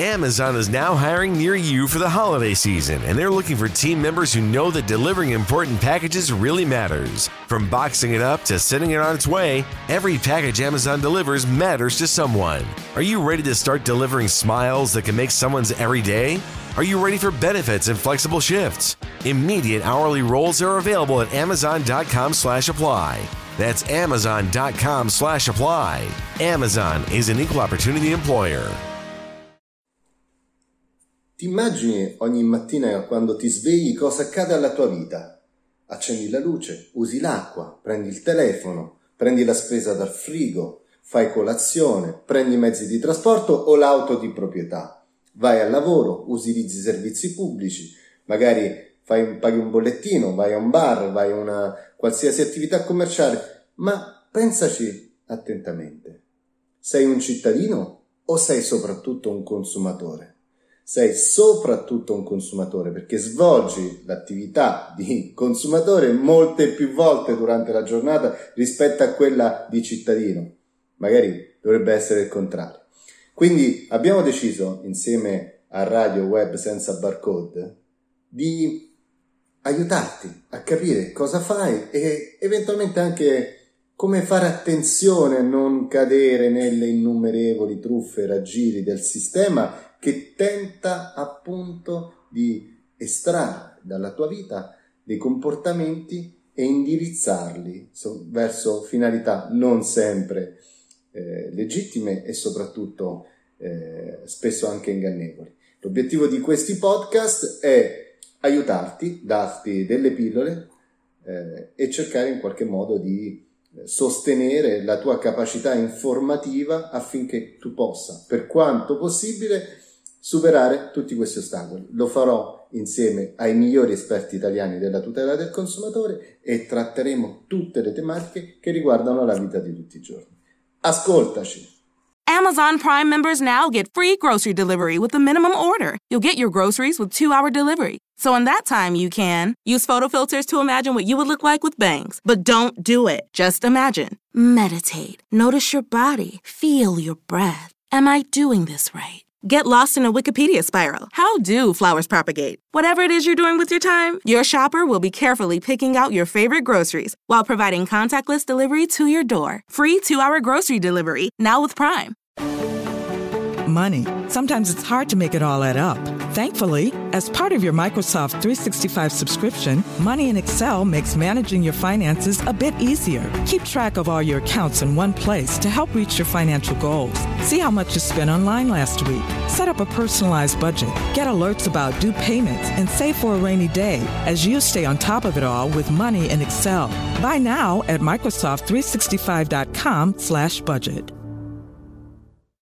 Amazon is now hiring near you for the holiday season, and they're looking for team members who know that delivering important packages really matters. From boxing it up to sending it on its way, every package Amazon delivers matters to someone. Are you ready to start delivering smiles that can make someone's every day? Are you ready for benefits and flexible shifts? Immediate hourly roles are available at amazon.com slash apply. That's amazon.com slash apply. Amazon is an equal opportunity employer. Ti immagini ogni mattina quando ti svegli cosa accade alla tua vita? Accendi la luce, usi l'acqua, prendi il telefono, prendi la spesa dal frigo, fai colazione, prendi i mezzi di trasporto o l'auto di proprietà. Vai al lavoro, utilizzi servizi pubblici, magari fai, paghi un bollettino, vai a un bar, vai a una qualsiasi attività commerciale, ma pensaci attentamente. Sei un cittadino o sei soprattutto un consumatore? Sei soprattutto un consumatore perché svolgi l'attività di consumatore molte più volte durante la giornata rispetto a quella di cittadino. Magari dovrebbe essere il contrario. Quindi abbiamo deciso insieme a Radio Web senza barcode di aiutarti a capire cosa fai e eventualmente anche come fare attenzione a non cadere nelle innumerevoli truffe e raggiri del sistema che tenta appunto di estrarre dalla tua vita dei comportamenti e indirizzarli verso finalità non sempre eh, legittime e soprattutto eh, spesso anche ingannevoli. L'obiettivo di questi podcast è aiutarti, darti delle pillole eh, e cercare in qualche modo di eh, sostenere la tua capacità informativa affinché tu possa, per quanto possibile, superare tutti questi ostacoli. Lo farò insieme ai migliori esperti italiani della tutela del consumatore e tratteremo tutte le tematiche che riguardano la vita di tutti i giorni. Ascoltaci! Amazon Prime members now get free grocery delivery with the minimum order. You'll get your groceries with two hour delivery. So in that time, you can use photo filters to imagine what you would look like with bangs. But don't do it. Just imagine. Meditate. Notice your body. Feel your breath. Am I doing this right? Get lost in a Wikipedia spiral. How do flowers propagate? Whatever it is you're doing with your time, your shopper will be carefully picking out your favorite groceries while providing contactless delivery to your door. Free two hour grocery delivery, now with Prime. Money. Sometimes it's hard to make it all add up. Thankfully, as part of your Microsoft 365 subscription, Money in Excel makes managing your finances a bit easier. Keep track of all your accounts in one place to help reach your financial goals. See how much you spent online last week. Set up a personalized budget. Get alerts about due payments and save for a rainy day as you stay on top of it all with Money in Excel. Buy now at Microsoft365.com/budget.